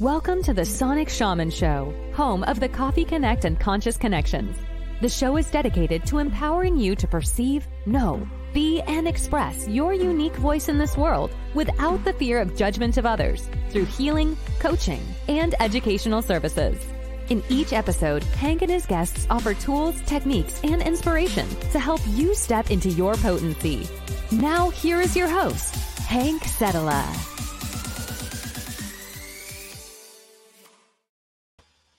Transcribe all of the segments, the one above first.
Welcome to the Sonic Shaman Show, home of the Coffee Connect and Conscious Connections. The show is dedicated to empowering you to perceive, know, be, and express your unique voice in this world without the fear of judgment of others through healing, coaching, and educational services. In each episode, Hank and his guests offer tools, techniques, and inspiration to help you step into your potency. Now, here is your host, Hank Setela.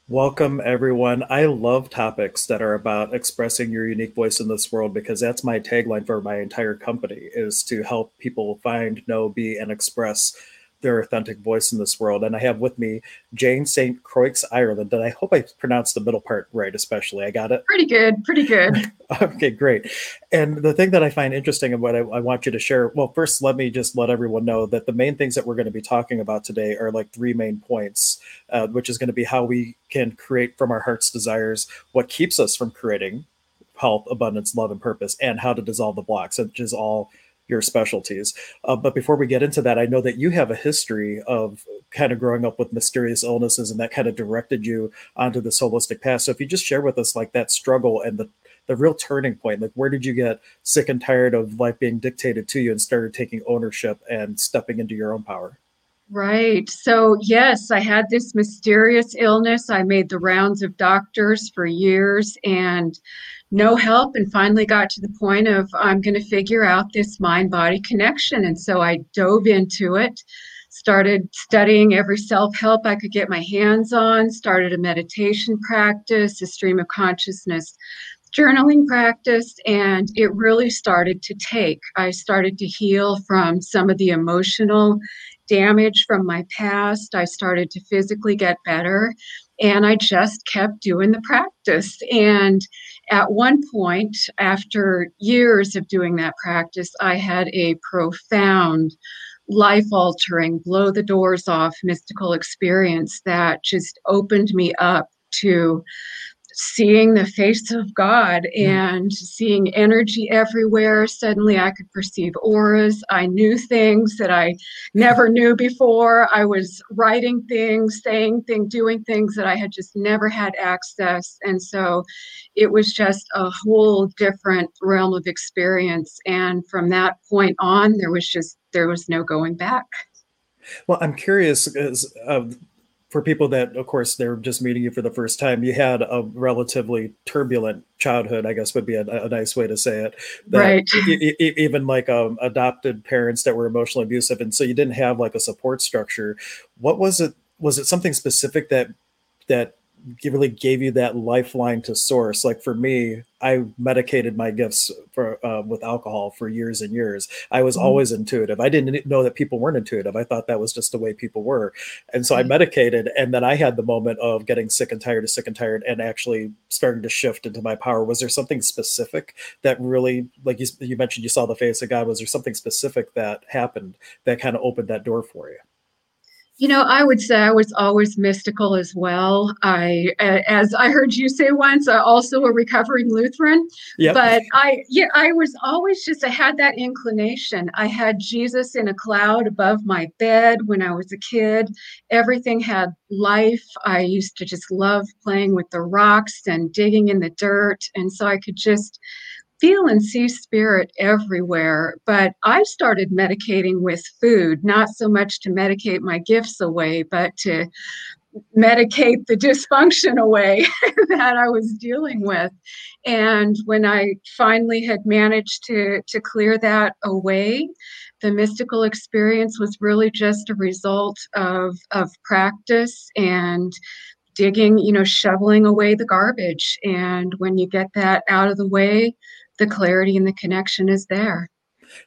Welcome, everyone. I love topics that are about expressing your unique voice in this world because that's my tagline for my entire company is to help people find, know, be, and express their authentic voice in this world. And I have with me Jane St. Croix Ireland. And I hope I pronounced the middle part right, especially. I got it? Pretty good. Pretty good. okay, great. And the thing that I find interesting and what I, I, want you to share well, first, let me just let everyone know that the main things that we're going to be talking about today are like three main points, uh, which is going to be how we can create from our heart's desires, what keeps us from creating health, abundance, love, and purpose, and how to dissolve the blocks, which is all your specialties. Uh, but before we get into that, I know that you have a history of kind of growing up with mysterious illnesses, and that kind of directed you onto this holistic path. So if you just share with us like that struggle and the the real turning point, like where did you get sick and tired of life being dictated to you and started taking ownership and stepping into your own power? Right. So, yes, I had this mysterious illness. I made the rounds of doctors for years and no help and finally got to the point of I'm going to figure out this mind body connection. And so I dove into it, started studying every self help I could get my hands on, started a meditation practice, a stream of consciousness journaling practice, and it really started to take. I started to heal from some of the emotional damage from my past. I started to physically get better, and I just kept doing the practice. And at one point, after years of doing that practice, I had a profound, life altering, blow the doors off mystical experience that just opened me up to seeing the face of God mm-hmm. and seeing energy everywhere. Suddenly I could perceive auras. I knew things that I never knew before. I was writing things, saying things, doing things that I had just never had access. And so it was just a whole different realm of experience. And from that point on, there was just, there was no going back. Well, I'm curious because uh, for people that, of course, they're just meeting you for the first time, you had a relatively turbulent childhood, I guess would be a, a nice way to say it. That right. E- e- even like um, adopted parents that were emotionally abusive. And so you didn't have like a support structure. What was it? Was it something specific that, that really gave you that lifeline to source. Like for me, I medicated my gifts for uh, with alcohol for years and years. I was mm-hmm. always intuitive. I didn't know that people weren't intuitive. I thought that was just the way people were, and so mm-hmm. I medicated. And then I had the moment of getting sick and tired of sick and tired, and actually starting to shift into my power. Was there something specific that really, like you, you mentioned, you saw the face of God? Was there something specific that happened that kind of opened that door for you? You know, I would say I was always mystical as well. I, as I heard you say once, I'm also a recovering Lutheran. Yep. But I, yeah, I was always just, I had that inclination. I had Jesus in a cloud above my bed when I was a kid. Everything had life. I used to just love playing with the rocks and digging in the dirt. And so I could just, feel and see spirit everywhere. But I started medicating with food, not so much to medicate my gifts away, but to medicate the dysfunction away that I was dealing with. And when I finally had managed to, to clear that away, the mystical experience was really just a result of, of practice and digging, you know, shoveling away the garbage. And when you get that out of the way, the clarity and the connection is there.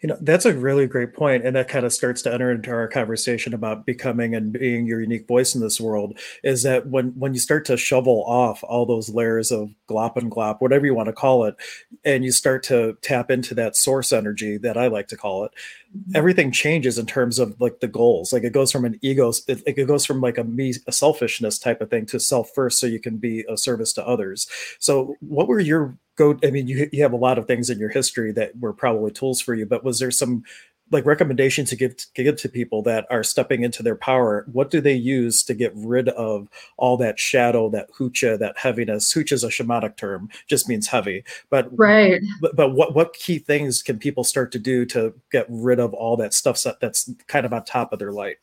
You know, that's a really great point, and that kind of starts to enter into our conversation about becoming and being your unique voice in this world. Is that when when you start to shovel off all those layers of glop and glop, whatever you want to call it, and you start to tap into that source energy that I like to call it, mm-hmm. everything changes in terms of like the goals. Like it goes from an ego, it, it goes from like a me, a selfishness type of thing to self first, so you can be a service to others. So, what were your go i mean you, you have a lot of things in your history that were probably tools for you but was there some like recommendations to give to give to people that are stepping into their power? What do they use to get rid of all that shadow that hucha that heaviness? Hucha is a shamanic term just means heavy but right. but, but what what key things can people start to do to get rid of all that stuff that's kind of on top of their light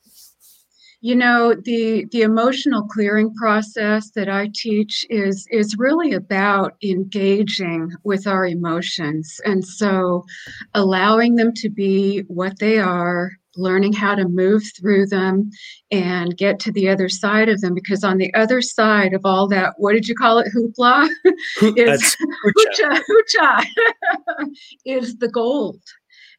you know the the emotional clearing process that i teach is is really about engaging with our emotions. And so allowing them to be what they are learning how to move through them and get to the other side of them because on the other side of all that what did you call it hoopla? Is hucha hucha is the gold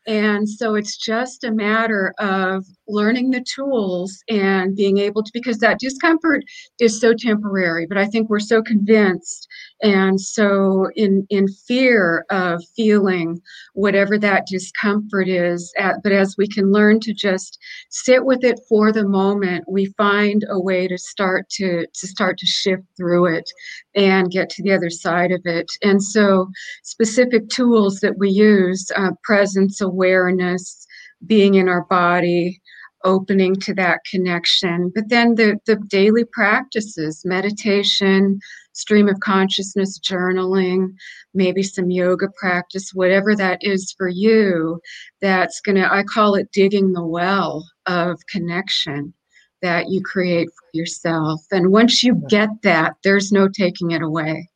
and so it's just a matter of learning the tools and being able to, because that discomfort is so temporary, but I think we're so convinced and so in, in fear of feeling whatever that discomfort is. At, but as we can learn to just sit with it for the moment, we find a way to start to, to start to shift through it and get to the other side of it. And so specific tools that we use, uh, presence awareness, being in our body, opening to that connection. But then the, the daily practices, meditation, stream of consciousness, journaling, maybe some yoga practice, whatever that is for you, that's going to, I call it digging the well of connection that you create for yourself. And once you get that, there's no taking it away.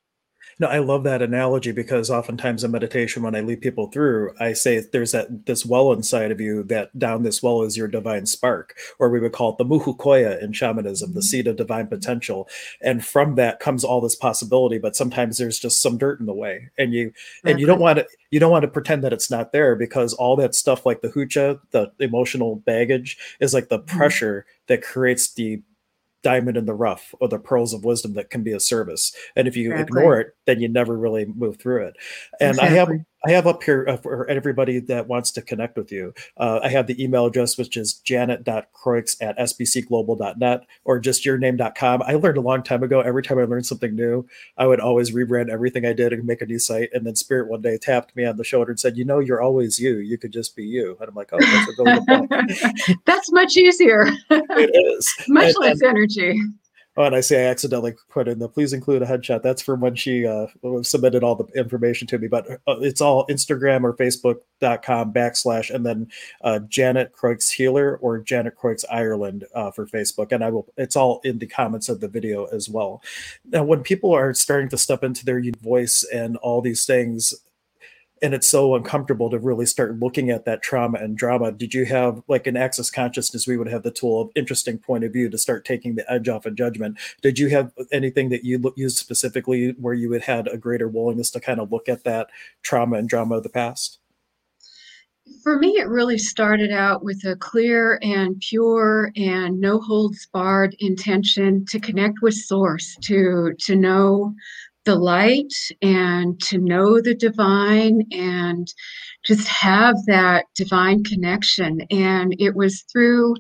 No, I love that analogy because oftentimes in meditation, when I lead people through, I say there's that this well inside of you that down this well is your divine spark, or we would call it the muhukoya in shamanism, the mm-hmm. seed of divine potential. And from that comes all this possibility, but sometimes there's just some dirt in the way. And you and you don't want to you don't want to pretend that it's not there because all that stuff like the hucha, the emotional baggage, is like the mm-hmm. pressure that creates the diamond in the rough or the pearls of wisdom that can be a service and if you exactly. ignore it then you never really move through it and exactly. i have i have up here uh, for everybody that wants to connect with you. Uh, i have the email address which is janet.croix at sbcglobal.net or just yourname.com i learned a long time ago every time i learned something new i would always rebrand everything i did and make a new site and then spirit one day tapped me on the shoulder and said you know you're always you. You could just be you. And i'm like oh that's a really good point. That's much easier. It is. Much and, less and, energy Oh, and I say I accidentally put in the please include a headshot. That's from when she uh, submitted all the information to me, but uh, it's all Instagram or Facebook.com backslash and then uh, Janet Croix Healer or Janet Croix Ireland uh, for Facebook. And I will, it's all in the comments of the video as well. Now, when people are starting to step into their voice and all these things, and it's so uncomfortable to really start looking at that trauma and drama. Did you have like an access consciousness we would have the tool of interesting point of view to start taking the edge off of judgment? Did you have anything that you used specifically where you had had a greater willingness to kind of look at that trauma and drama of the past? For me, it really started out with a clear and pure and no holds barred intention to connect with source, to to know the light and to know the divine and just have that divine connection. And it was through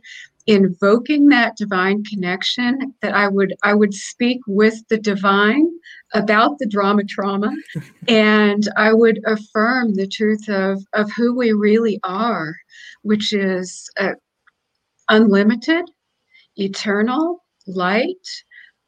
invoking that divine connection that I would I would speak with the divine about the drama trauma and I would affirm the truth of of who we really are, which is uh, unlimited, eternal, light,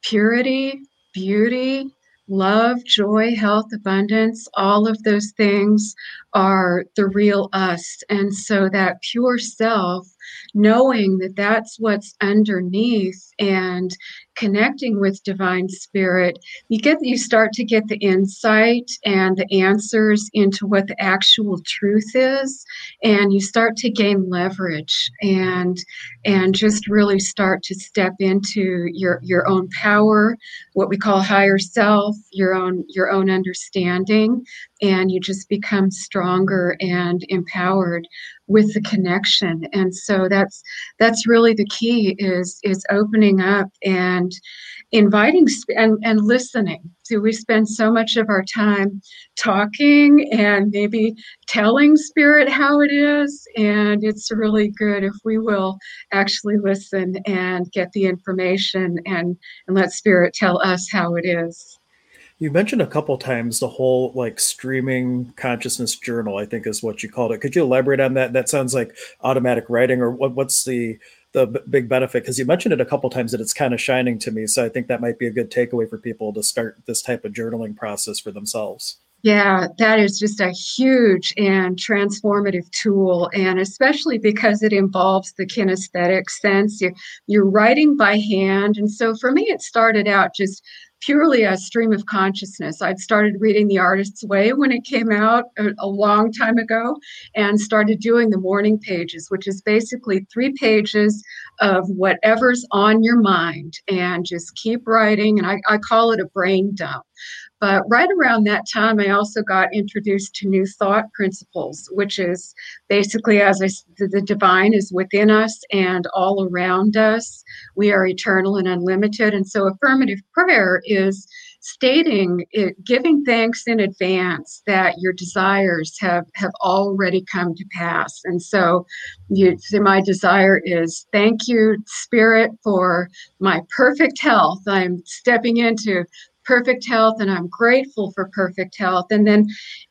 purity, beauty, love, joy, health, abundance, all of those things are the real us. And so that pure self knowing that that's what's underneath and connecting with divine spirit you get you start to get the insight and the answers into what the actual truth is and you start to gain leverage and and just really start to step into your your own power what we call higher self your own your own understanding and you just become stronger and empowered with the connection. And so that's that's really the key is is opening up and inviting and, and listening. So we spend so much of our time talking and maybe telling spirit how it is and it's really good if we will actually listen and get the information and and let spirit tell us how it is You mentioned a couple times the whole like streaming consciousness journal, I think is what you called it. Could you elaborate on that? That sounds like automatic writing, or what, what's the the big benefit? Because you mentioned it a couple times that it's kind of shining to me. So I think that might be a good takeaway for people to start this type of journaling process for themselves. Yeah, that is just a huge and transformative tool, and especially because it involves the kinesthetic sense. You're, you're writing by hand. And so for me, it started out just purely a stream of consciousness. I'd started reading The Artist's Way when it came out a, a, long time ago and started doing the morning pages, which is basically three pages of whatever's on your mind and just keep writing. And I, I call it a brain dump. But right around that time, I also got introduced to new thought principles, which is basically as I, the divine is within us and all around us. We are eternal and unlimited. And so affirmative prayer is stating it, giving thanks in advance that your desires have have already come to pass and so you my desire is thank you spirit for my perfect health i'm stepping into perfect health and I'm grateful for perfect health. And then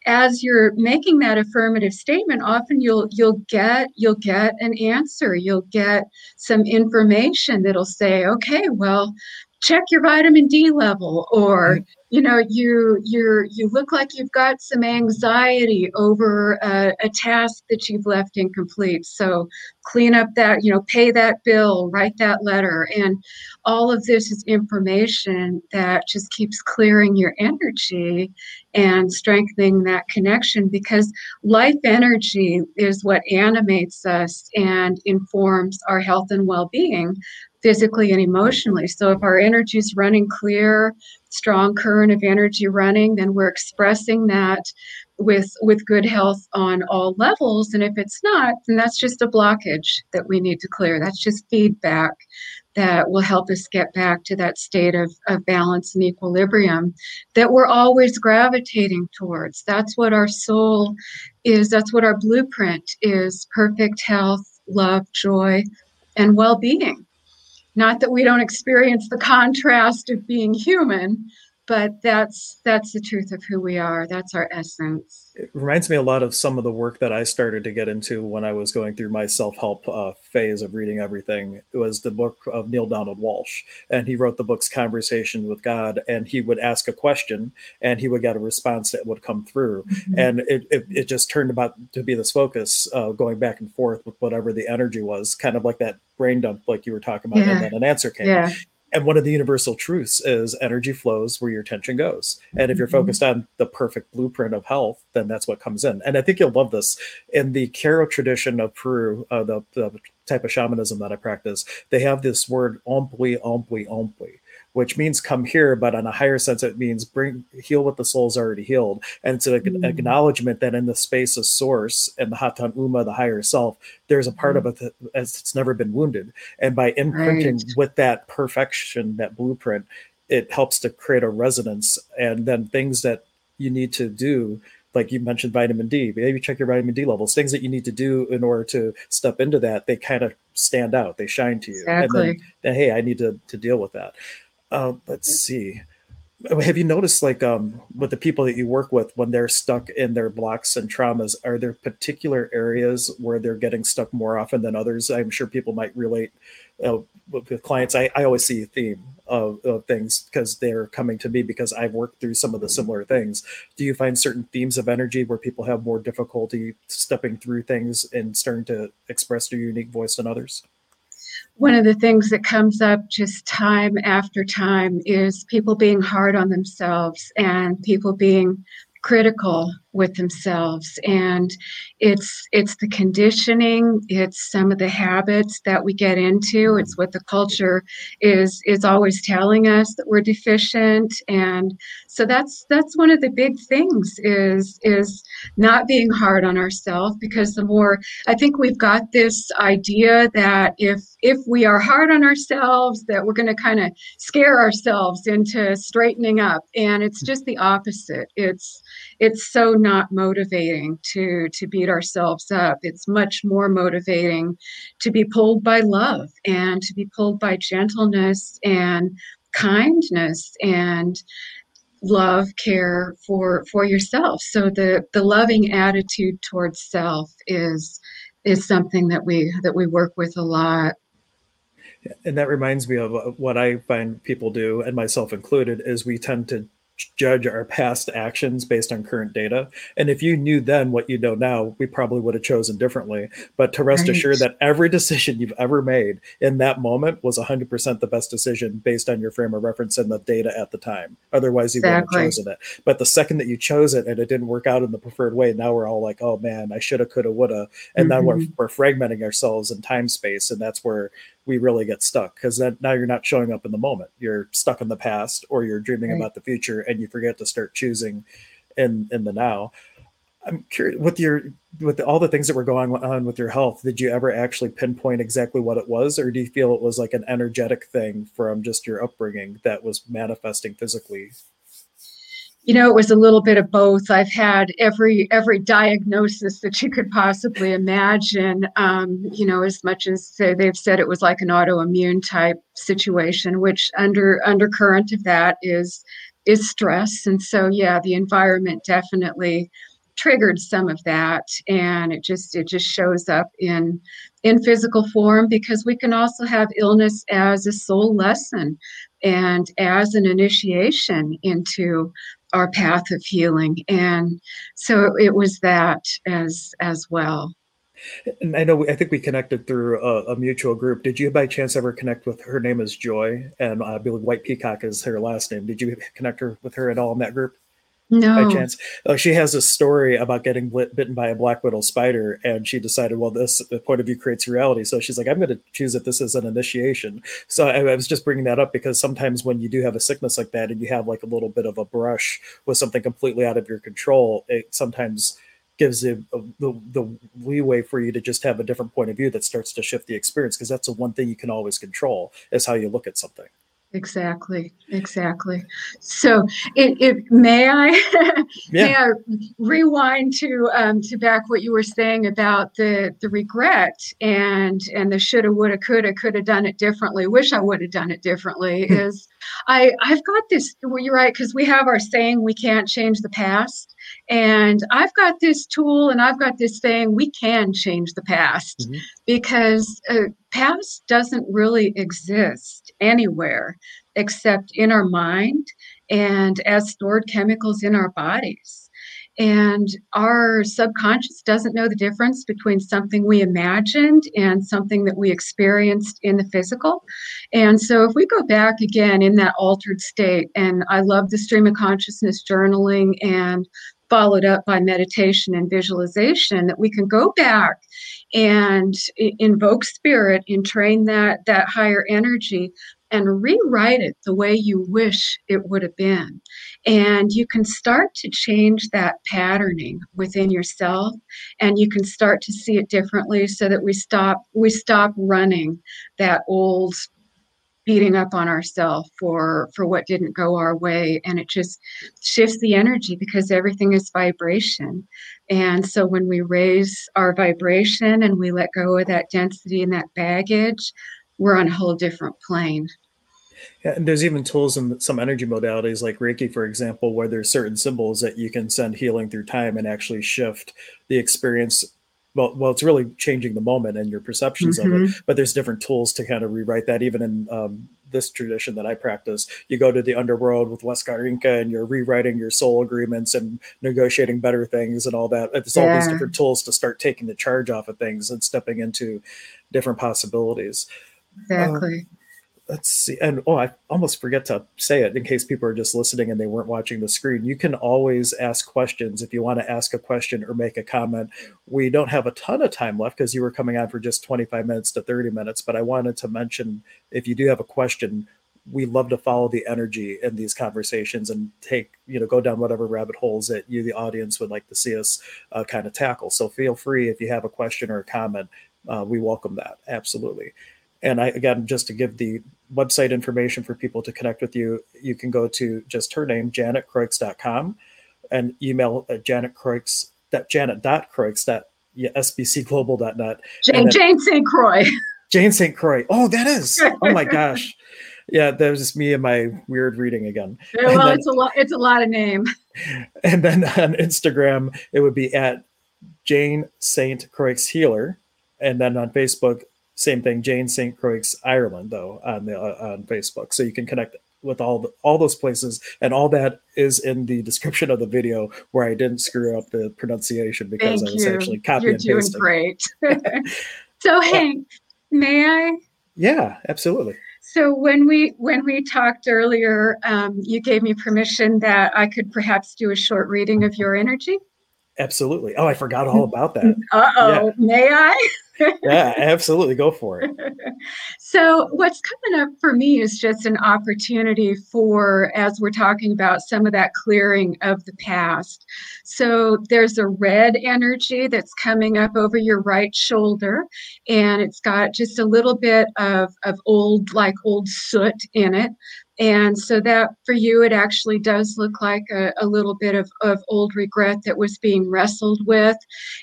as you're making that affirmative statement, often you'll you'll get you'll get an answer. You'll get some information that'll say, okay, well, check your vitamin D level or you know you you you look like you've got some anxiety over a, a, task that you've left incomplete. So clean up that you know pay that bill write that letter. And all of this is information that just keeps clearing your energy and strengthening that connection because life energy is what animates us and informs our health and well-being physically and emotionally so if our energy is running clear strong current of energy running, then we're expressing that with with good health on all levels. And if it's not, then that's just a blockage that we need to clear. That's just feedback that will help us get back to that state of, of balance and equilibrium that we're always gravitating towards. That's what our soul is, that's what our blueprint is perfect health, love, joy, and well being. Not that we don't experience the contrast of being human, but that's that's the truth of who we are. That's our essence it reminds me a lot of some of the work that I started to get into when I was going through my self help uh, phase of reading everything. It was the book of Neale Donald Walsch and he wrote the book's Conversation with God. And he would ask a question, and he would get a response that would come through, mm-hmm. and it, it, it just turned about to be this focus, uh, going back and forth with whatever the energy was, kind of like that brain dump, like you were talking about, yeah. and then an answer came. Yeah and one of the universal truths is energy flows where your attention goes. And if you're mm-hmm. focused on the perfect blueprint of health then that's what comes in. And i think you'll love this. In the Q'ero tradition of peru uh, the, the type of shamanism that i practice they have this word ompli ompli ompli which means come here, but on a higher sense, it means bring heal what the soul's already healed. And it's an mm. acknowledgement that in the space of source and the Hatonn Uma, the higher self, there's a part mm. of it that as it's never been wounded. And by imprinting right. with that perfection, that blueprint, it helps to create a resonance. And then things that you need to do like you mentioned vitamin D, maybe check your vitamin D levels, things that you need to do in order to step into that, they kind of stand out, they shine to you. Exactly. And then, then, hey, I need to, to deal with that. Uh, let's see. Have you noticed, like, um, with the people that you work with, when they're stuck in their blocks and traumas, are there particular areas where they're getting stuck more often than others? I'm sure people might relate uh, with clients. I, I always see a theme of, of things because they're coming to me because I've worked through some of the similar things. Do you find certain themes of energy where people have more difficulty stepping through things and starting to express their unique voice than others? One of the things that comes up just time after time is people being hard on themselves and people being critical with themselves. And it's it's the conditioning it's some of the habits that we get into it's what the culture is is always telling us that we're deficient. And so that's that's one of the big things is is not being hard on ourselves because the more i think we've got this idea that if if we are hard on ourselves that we're going to kind of scare ourselves into straightening up. And it's just the opposite. It's it's so not motivating to to beat ourselves up. It's much more motivating to be pulled by love and to be pulled by gentleness and kindness and love care for for yourself. So the the loving attitude towards self is is something that we that we work with a lot. And that reminds me of uh, what i find people do and myself included is we tend to judge our past actions based on current data. And if you knew then what you know now, we probably would have chosen differently. But to rest right. assured that every decision you've ever made in that moment was 100% the best decision based on your frame of reference and the data at the time. Otherwise, you exactly. wouldn't have chosen it. But the second that you chose it and it didn't work out in the preferred way, now we're all like, oh man, I shoulda, coulda, woulda. And mm-hmm. then we're, we're fragmenting ourselves in time space. And that's where we really get stuck because then now you're not showing up in the moment. You're stuck in the past or you're dreaming right. about the future and you forget to start choosing in in the now. I'm curious with your with all the things that were going on with your health, did you ever actually pinpoint exactly what it was, or do you feel it was like an energetic thing from just your upbringing that was manifesting physically you know it was a little bit of both. I've had every every diagnosis that you could possibly imagine um, you know as much as they've said it was like an autoimmune type situation which under undercurrent of that is is stress. And so yeah the environment definitely triggered some of that. And it just it just shows up in in physical form because we can also have illness as a soul lesson and as an initiation into our path of healing. And so it was that as as well. And i know i think we connected through a, a, mutual group. Did you by chance ever connect with her name is joy and i believe white peacock is her last name. Did you connect her with her at all in that group no. by chance. Uh, she has a story about getting bitten by a black widow spider, and she decided, well, this point of view creates reality. So she's like, I'm going to choose that this is an initiation. So I, I, was just bringing that up because sometimes when you do have a sickness like that, and you have like a little bit of a brush with something completely out of your control, it sometimes gives you the, the leeway for you to just have a different point of view that starts to shift the experience because that's the one thing you can always control is how you look at something Exactly, exactly. So, it, it may I yeah. may I rewind to um, to back what you were saying about the the regret and and the shoulda, woulda, coulda, could have done it differently. Wish I would have done it differently. Hmm. is I I've got this. Well, you're right because we have our saying we can't change the past, and I've got this tool and I've got this saying we can change the past mm-hmm. because uh, past doesn't really exist anywhere except in our mind and as stored chemicals in our bodies. And our subconscious doesn't know the difference between something we imagined and something that we experienced in the physical. And so, if we go back again in that altered state, and I love the stream of consciousness journaling and followed up by meditation and visualization, that we can go back and invoke spirit and train that that higher energy and rewrite it the way you wish it would have been. And you can start to change that patterning within yourself and you can start to see it differently so that we stop we stop running that old beating up on ourselves for for what didn't go our way. And it just shifts the energy because everything is vibration. And so when we raise our vibration and we let go of that density and that baggage we're on a whole different plane. Yeah, and there's even tools in some energy modalities like Reiki, for example, where there's certain symbols that you can send healing through time and actually shift the experience well, well, it's really changing the moment and your perceptions mm-hmm. of it. Mm-hmm. But there's different tools to kind of rewrite that. Even in um, this tradition that I practice, you go to the underworld with Huáscar Inca and you're rewriting your soul agreements and negotiating better things and all that. It's yeah. all these different tools to start taking the charge off of things and stepping into different possibilities. Exactly. Uh, let's see and oh i almost forget to say it in case people are just listening and they weren't watching the screen. You can always ask questions if you want to ask a question or make a comment. We don't have a ton of time left because you were coming on for just 25 minutes to 30 minutes but i wanted to mention if you do have a question we love to follow the energy in these conversations and take you know go down whatever rabbit holes that you the audience would like to see us uh, kind of tackle. So feel free if you have a question or a comment uh, we welcome that absolutely and I again, just to give the website information for people to connect with you, you can go to just her name, janetcroix.com, and email at janetcroix, that janet.croix, that yeah, sbcglobal.net. Jane, Jane St. Croix. Jane St. Croix. Oh, that is. Oh my gosh. Yeah, that was just me and my weird reading again. well, then, it's a lot. It's a lot of name. And then on Instagram, it would be at Jane Saint Croix Healer, and then on Facebook, same thing, Jane Saint Croix Ireland, though on the uh, on Facebook. So you can connect with all the, all those places, and all that is in the description of the video where I didn't screw up the pronunciation because Thank I was you. actually copying You're doing pasting. great. so, Hank, may I? Yeah, absolutely. So when we when we talked earlier, um, you gave me permission that I could perhaps do a short reading of your energy. Absolutely. Oh, I forgot all about that. Uh oh, Yeah. may I? Yeah, absolutely. Go for it. So, what's coming up for me is just an opportunity for, as we're talking about, some of that clearing of the past. So, there's a red energy that's coming up over your right shoulder, and it's got just a little bit of, of old, like old soot in it. And so that for you, it actually does look like a, a little bit of, of old regret that was being wrestled with.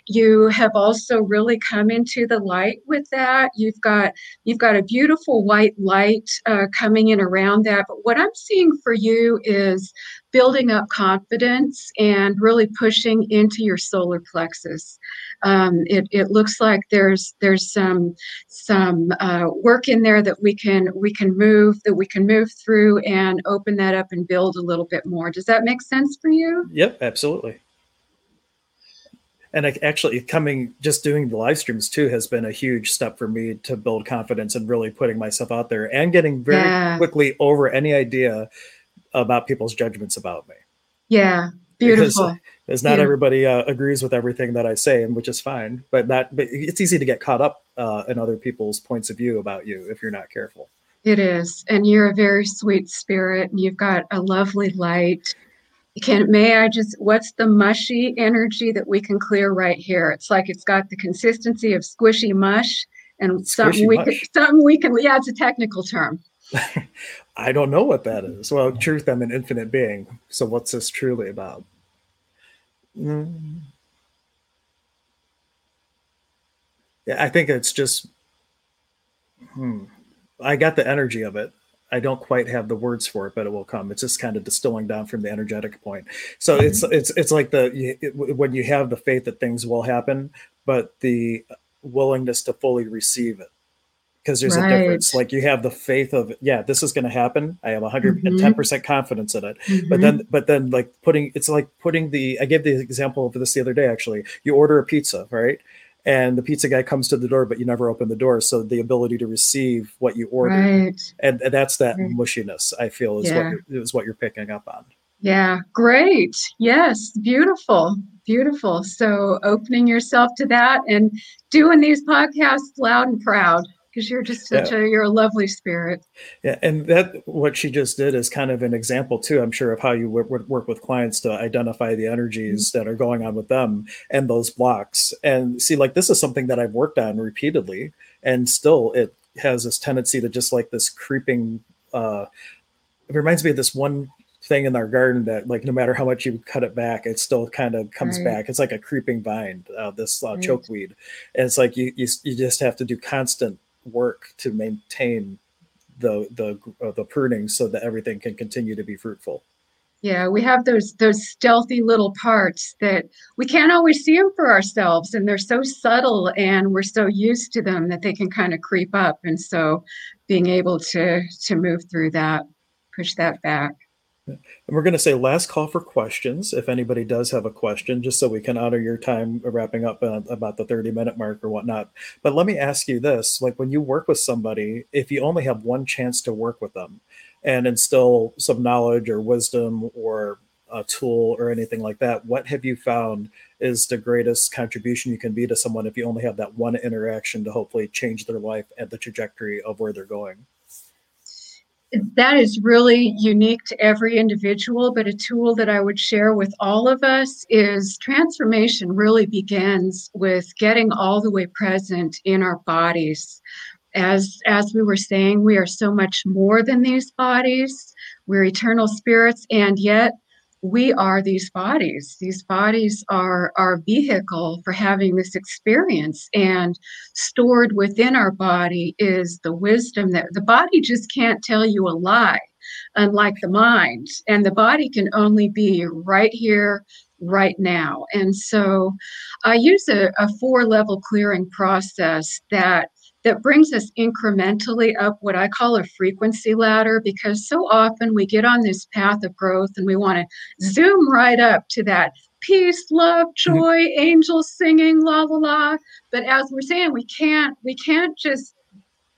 You have also really come into the light with that. You've got you've got a beautiful white light uh, coming in around that. But what I'm seeing for you is building up confidence and really pushing into your solar plexus. Um, it, it looks like there's there's some some uh, work in there that we can we can move that we can move through and open that up and build a little bit more. Does that make sense for you? Yep, absolutely. And I, actually, coming just doing the live streams too has been a huge step for me to build confidence and really putting myself out there and getting very Yeah. quickly over any idea about people's judgments about me. Yeah, beautiful. Because not Yeah. everybody uh, agrees with everything that I say, and which is fine. But that, but it's easy to get caught up uh, in other people's points of view about you if you're not careful. It is, and you're a very sweet spirit, and you've got a lovely light. Can may I just? What's the mushy energy that we can clear right here? It's like it's got the consistency of squishy mush, and something Squishy we mush. can, something we can. Yeah, it's a technical term. I don't know what that is. Well, truth, I'm an infinite being. So what's this truly about? Mm. Yeah, I think it's just. Hmm. I got the energy of it. I don't quite have the words for it, but it will come. It's just kind of distilling down from the energetic point. So it's it's it's like the it, when you have the faith that things will happen, but the willingness to fully receive it because there's a difference. Like you have the faith of yeah, this is going to happen. I have 110 percent confidence in it. But Mhm. then, but then, like putting it's like putting the. I gave the example of this the other day. Actually, you order a pizza, right? And the pizza guy comes to the door, but you never open the door. So the ability to receive what you ordered, right. and, and that's that Right. mushiness. I feel is Yeah. what you're, is what you're picking up on. Yeah, great. Yes, beautiful, beautiful. So opening yourself to that and doing these podcasts loud and proud because you're just such a you're a lovely spirit. Yeah, and that what she just did is kind of an example too. I'm sure of how you work, work with clients to identify the energies that are going on with them and those blocks. And see, like this is something that I've worked on repeatedly, and still it has this tendency to just like this creeping. uh It reminds me of this one thing in our garden that, like, no matter how much you cut it back, it still kind of comes Right. back. It's like a creeping vine. Uh, this uh, Right. chokeweed, and it's like you, you you just have to do constant work to maintain the the uh, the pruning so that everything can continue to be fruitful. Yeah, we have those those stealthy little parts that we can't always see them for ourselves, and they're so subtle, and we're so used to them that they can kind of creep up. And so, being able to to move through that, push that back. And we're going to say last call for questions. If anybody does have a question, just so we can honor your time wrapping up uh, about the 30 minute mark or whatnot. But let me ask you this like when you work with somebody, if you only have one chance to work with them and instill some knowledge or wisdom or a tool or anything like that, what have you found is the greatest contribution you can be to someone if you only have that one interaction to hopefully change their life and the trajectory of where they're going? That is really unique to every individual, but a tool that I would share with all of us is transformation really begins with getting all the way present in our bodies. As as we were saying, we are so much more than these bodies. We're eternal spirits, and yet we are these bodies. These bodies are our vehicle for having this experience. And stored within our body is the wisdom that the body just can't tell you a lie, unlike the mind. And the body can only be right here, right now. And so I use a, a four level clearing process that that brings us incrementally up what I call a frequency ladder because so often we get on this path of growth and we want to zoom right up to that peace, love, mm-hmm. joy, angels singing, la la la. But as we're saying, we can't we can't just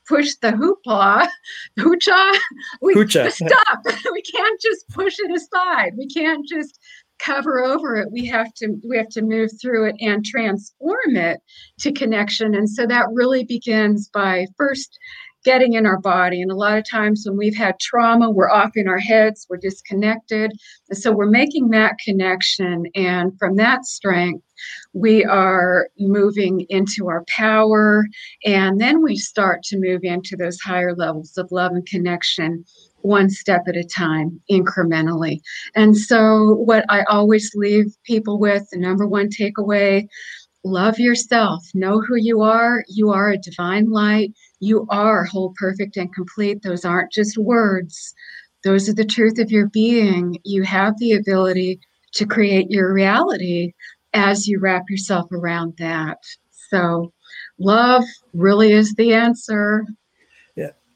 push the hoopla, hucha, we hucha. stop. we can't just push it aside. We can't just cover over it we have to we have to move through it and transform it to connection. And so that really begins by first getting in our body. And a lot of times when we've had trauma we're off in our heads we're disconnected. And so we're making that connection. And from that strength we are moving into our power. And then we start to move into those higher levels of love and connection one step at a time, incrementally. And so, what I always leave people with the number one takeaway love yourself, know who you are. You are a divine light, you are whole, perfect, and complete. Those aren't just words, those are the truth of your being. You have the ability to create your reality as you wrap yourself around that. So, love really is the answer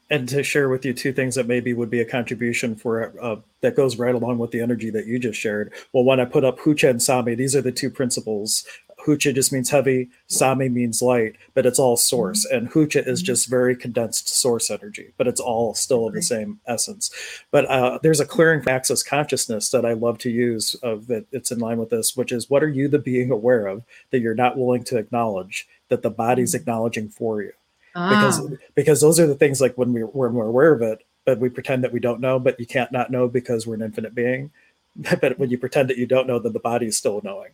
and to share with you two things that maybe would be a contribution for uh, that goes right along with the energy that you just shared. Well, when I put up Hucha and Sami, these are the two principles. Hucha just means heavy, Sami means light, but it's all source. Mm-hmm. And Hucha is mm-hmm. just very condensed source energy, but it's all still of the same essence. But uh, there's a clearing access consciousness that I love to use of that it's in line with this, which is what are you the being aware of that you're not willing to acknowledge that the body's mm-hmm. acknowledging for you? Because ah. because those are the things like when we when we're aware of it, but we pretend that we don't know, but you can't not know because we're an infinite being. but when you pretend that you don't know, then the body is still knowing.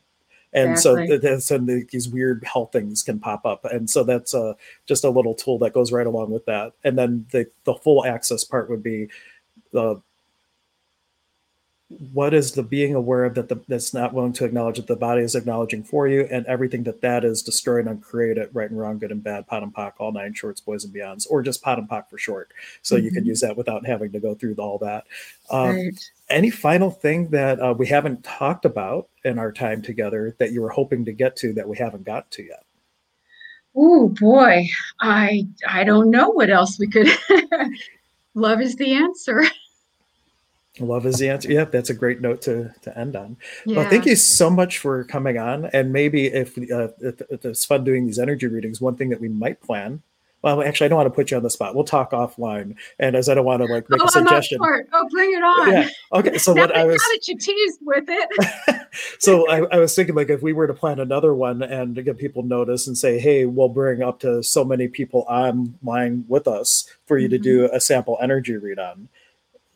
And exactly. so that's and the, these weird health things can pop up, and so that's uh, just a little tool that goes right along with that. And then the the full access part would be the what is the being aware of that the, that's not willing to acknowledge that the body is acknowledging for you and everything that that is destroyed and created right and wrong good and bad POD and POC all nine shorts boys and beyonds or just POD and POC for short. So mm-hmm. you can use that without having to go through all that. Um, right. any final thing that uh, we haven't talked about in our time together that you were hoping to get to that we haven't got to yet? Oh boy. I i don't know what else we could love is the answer Love is the answer. Yeah, that's a great note to to end on. Yeah. Well, thank you so much for coming on. And maybe if, uh, if, if it's fun doing these energy readings, one thing that we might plan. Well, actually, I don't want to put you on the spot. We'll talk offline, and as I don't want to like make oh, a suggestion. Oh, bring it on. Yeah. Okay. So what I was. Did you teased with it? so I, I, was thinking like if we were to plan another one and get people notice and say, hey, we'll bring up to so many people online with us for you mm-hmm. to do a sample energy read on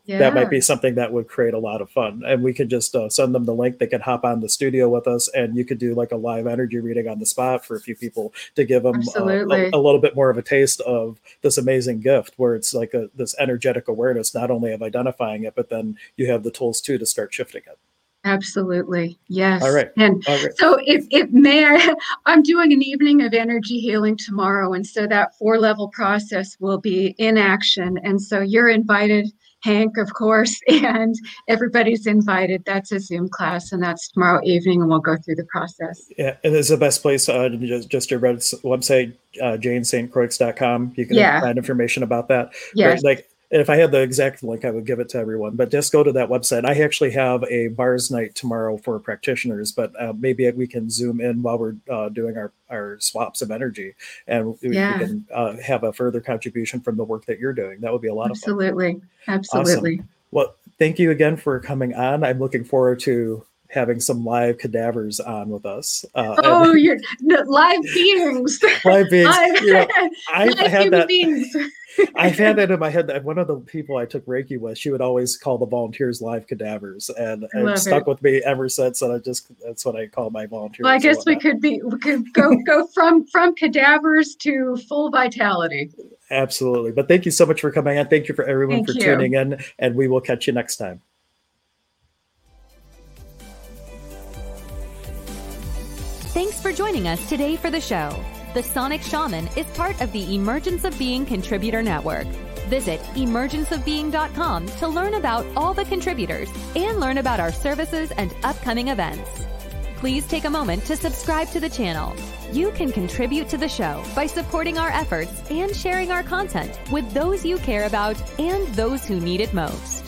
yeah. that might be something that would create a lot of fun. And we could just uh, send them the link. They could hop on the studio with us, and you could do like a live energy reading on the spot for a few people to give them uh, a, a, little bit more of a taste of this amazing gift, where it's like a, this energetic awareness, not only of identifying it, but then you have the tools too to start shifting it. Absolutely. Yes. All right. And All right. so if, if may I, I'm doing an evening of energy healing tomorrow. And so that four level process will be in action. And so you're invited Hank, of course, and everybody's invited. That's a Zoom class, and that's tomorrow evening, and we'll go through the process. Yeah, and it's the best place. Uh, just, just your website, uh, janestcroix.com. You can yeah. find information about that. Yes. Like if I had the exact link, I would give it to everyone. But just go to that website. I actually have a bars night tomorrow for practitioners, but uh, maybe we can zoom in while we're uh, doing our, our swaps of energy, and we, yeah. we can uh, have a further contribution from the work that you're doing. That would be a lot Absolutely. of fun. Absolutely. Absolutely. Awesome. Well, thank you again for coming on. I'm looking forward to having some live cadavers on with us. Uh, oh, you're live beings. live beings. Live, you know, I've live had that. Beings. I've had that in my head. That one of the people I took Reiki with, she would always call the volunteers live cadavers, and it stuck it. with me ever since. And I just that's what I call my volunteers. Well, I guess we could be we could go go from from cadavers to full vitality. Absolutely. But thank you so much for coming on. Thank you for everyone thank for you. tuning in, and we will catch you next time. Joining us today for the show. The Sonic Shaman is part of the Emergence of Being Contributor Network. Visit emergenceofbeing.com to learn about all the contributors and learn about our services and upcoming events. Please take a moment to subscribe to the channel. You can contribute to the show by supporting our efforts and sharing our content with those you care about and those who need it most.